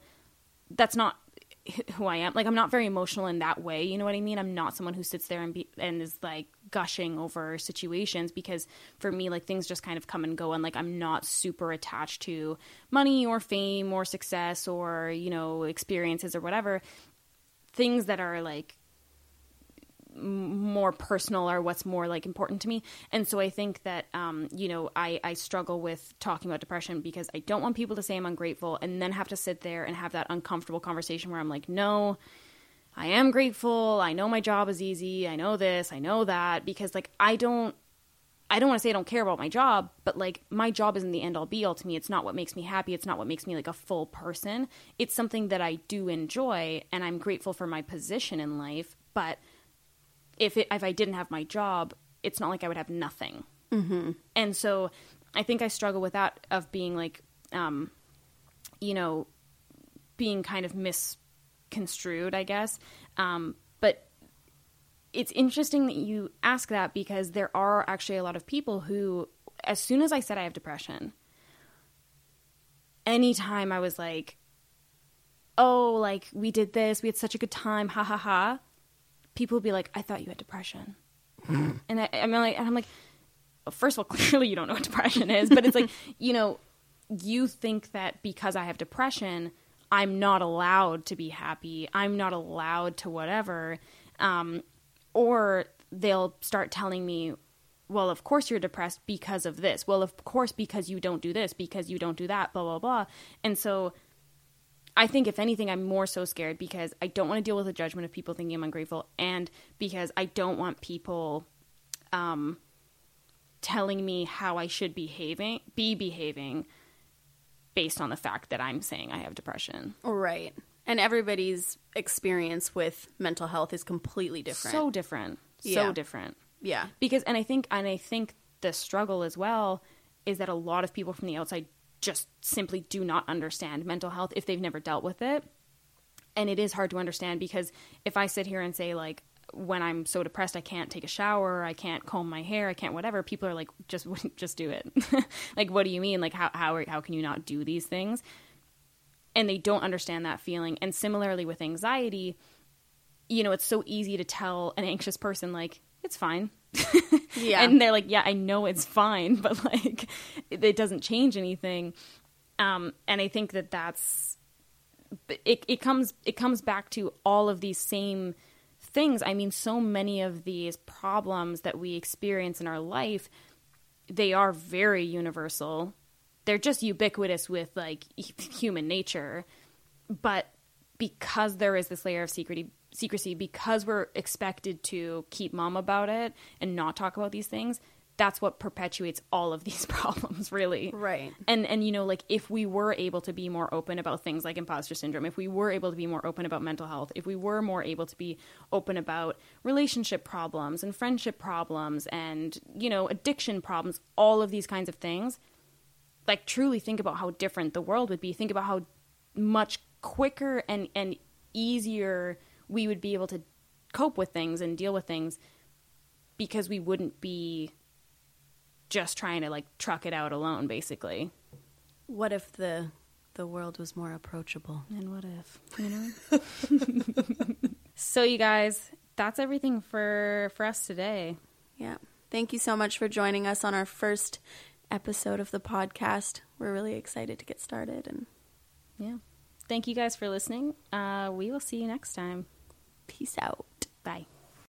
that's not <laughs> who I am. Like I'm not very emotional in that way. You know what I mean? I'm not someone who sits there and be and is like gushing over situations because for me like things just kind of come and go and like I'm not super attached to money or fame or success or you know experiences or whatever. Things that are like more personal or what's more like important to me and so i think that um, you know I, I struggle with talking about depression because i don't want people to say i'm ungrateful and then have to sit there and have that uncomfortable conversation where i'm like no i am grateful i know my job is easy i know this i know that because like i don't I don't want to say I don't care about my job, but like my job isn't the end all be all to me. It's not what makes me happy. It's not what makes me like a full person. It's something that I do enjoy and I'm grateful for my position in life. But if it, if I didn't have my job, it's not like I would have nothing. Mm-hmm. And so I think I struggle with that of being like, um, you know, being kind of misconstrued, I guess. Um, but it's interesting that you ask that because there are actually a lot of people who, as soon as I said I have depression, anytime I was like, oh, like we did this, we had such a good time, ha ha ha, people would be like, I thought you had depression. and I, I'm like, and I'm like, well, first of all, <laughs> clearly you don't know what depression is, but it's like, <laughs> you know, you think that because I have depression, I'm not allowed to be happy. I'm not allowed to whatever. Um, or they'll start telling me, well, of course you're depressed because of this. Well, of course, because you don't do this, because you don't do that, blah, blah, blah. And so I think, if anything, I'm more so scared because I don't want to deal with the judgment of people thinking I'm ungrateful and because I don't want people um, telling me how I should behaving, be behaving based on the fact that I'm saying I have depression. Right. And everybody's experience with mental health is completely different. So different. Yeah. So different. yeah. because and i think and i think the struggle as well is that a lot of people from the outside just simply do not understand mental health if they've never dealt with it. And it is hard to understand because if i sit here and say like when i'm so depressed i can't take a shower i can't comb my hair i can't whatever people are like just <laughs> just do it. <laughs> Like what do you mean? Like how how how can you not do these things? And they don't understand that feeling. And similarly with anxiety you know it's so easy to tell an anxious person like it's fine. Yeah. and they're like yeah i know it's fine <laughs> but like it, it doesn't change anything. Um and i think that that's it, it comes it comes back to all of these same things. I mean so many of these problems that we experience in our life they are very universal. They're just ubiquitous with like <laughs> human nature. But because there is this layer of secrecy secrecy because we're expected to keep mum about it and not talk about these things that's what perpetuates all of these <laughs> problems really Right. and and you know like if we were able to be more open about things like imposter syndrome if we were able to be more open about mental health if we were more able to be open about relationship problems and friendship problems and you know addiction problems all of these kinds of things like truly think about how different the world would be think about how much quicker and and easier we would be able to cope with things and deal with things because we wouldn't be just trying to like truck it out alone basically What if the the world was more approachable? and what if you know <laughs> so you guys that's everything for for us today Yeah. Thank you so much for joining us on our first episode of the podcast. We're really excited to get started and yeah thank you guys for listening uh we will see you next time peace out. bye